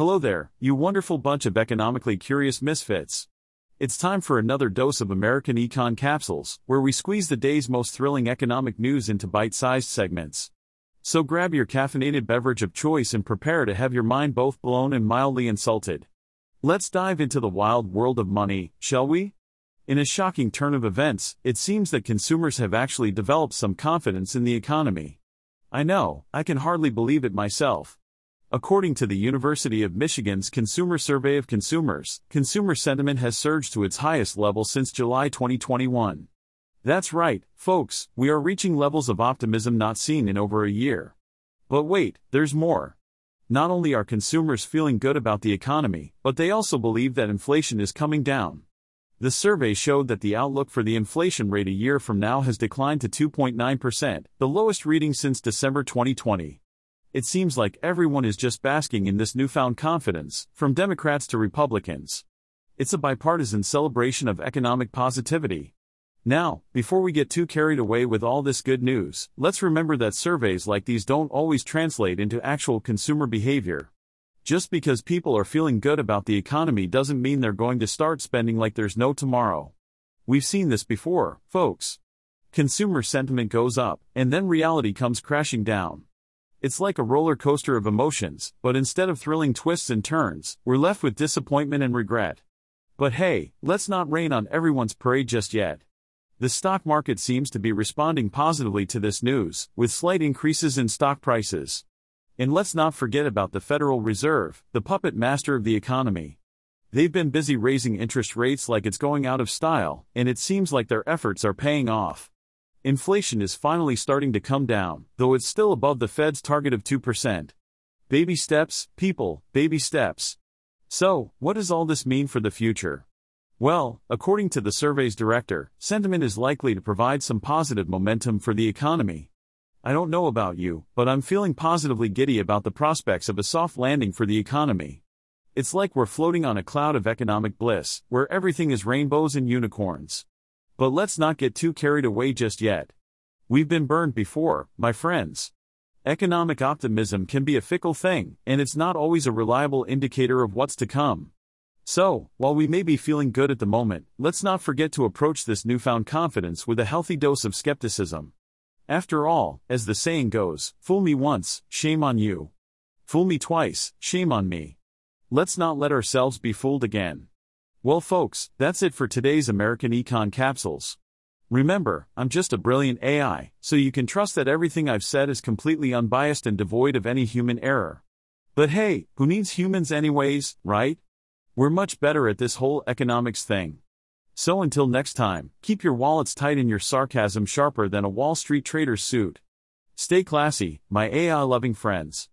Hello there, you wonderful bunch of economically curious misfits. It's time for another dose of American Econ Capsules, where we squeeze the day's most thrilling economic news into bite sized segments. So grab your caffeinated beverage of choice and prepare to have your mind both blown and mildly insulted. Let's dive into the wild world of money, shall we? In a shocking turn of events, it seems that consumers have actually developed some confidence in the economy. I know, I can hardly believe it myself. According to the University of Michigan's Consumer Survey of Consumers, consumer sentiment has surged to its highest level since July 2021. That's right, folks, we are reaching levels of optimism not seen in over a year. But wait, there's more. Not only are consumers feeling good about the economy, but they also believe that inflation is coming down. The survey showed that the outlook for the inflation rate a year from now has declined to 2.9%, the lowest reading since December 2020. It seems like everyone is just basking in this newfound confidence, from Democrats to Republicans. It's a bipartisan celebration of economic positivity. Now, before we get too carried away with all this good news, let's remember that surveys like these don't always translate into actual consumer behavior. Just because people are feeling good about the economy doesn't mean they're going to start spending like there's no tomorrow. We've seen this before, folks. Consumer sentiment goes up, and then reality comes crashing down. It's like a roller coaster of emotions, but instead of thrilling twists and turns, we're left with disappointment and regret. But hey, let's not rain on everyone's parade just yet. The stock market seems to be responding positively to this news, with slight increases in stock prices. And let's not forget about the Federal Reserve, the puppet master of the economy. They've been busy raising interest rates like it's going out of style, and it seems like their efforts are paying off. Inflation is finally starting to come down, though it's still above the Fed's target of 2%. Baby steps, people, baby steps. So, what does all this mean for the future? Well, according to the survey's director, sentiment is likely to provide some positive momentum for the economy. I don't know about you, but I'm feeling positively giddy about the prospects of a soft landing for the economy. It's like we're floating on a cloud of economic bliss, where everything is rainbows and unicorns. But let's not get too carried away just yet. We've been burned before, my friends. Economic optimism can be a fickle thing, and it's not always a reliable indicator of what's to come. So, while we may be feeling good at the moment, let's not forget to approach this newfound confidence with a healthy dose of skepticism. After all, as the saying goes, fool me once, shame on you. Fool me twice, shame on me. Let's not let ourselves be fooled again. Well, folks, that's it for today's American Econ Capsules. Remember, I'm just a brilliant AI, so you can trust that everything I've said is completely unbiased and devoid of any human error. But hey, who needs humans anyways, right? We're much better at this whole economics thing. So until next time, keep your wallets tight and your sarcasm sharper than a Wall Street trader's suit. Stay classy, my AI loving friends.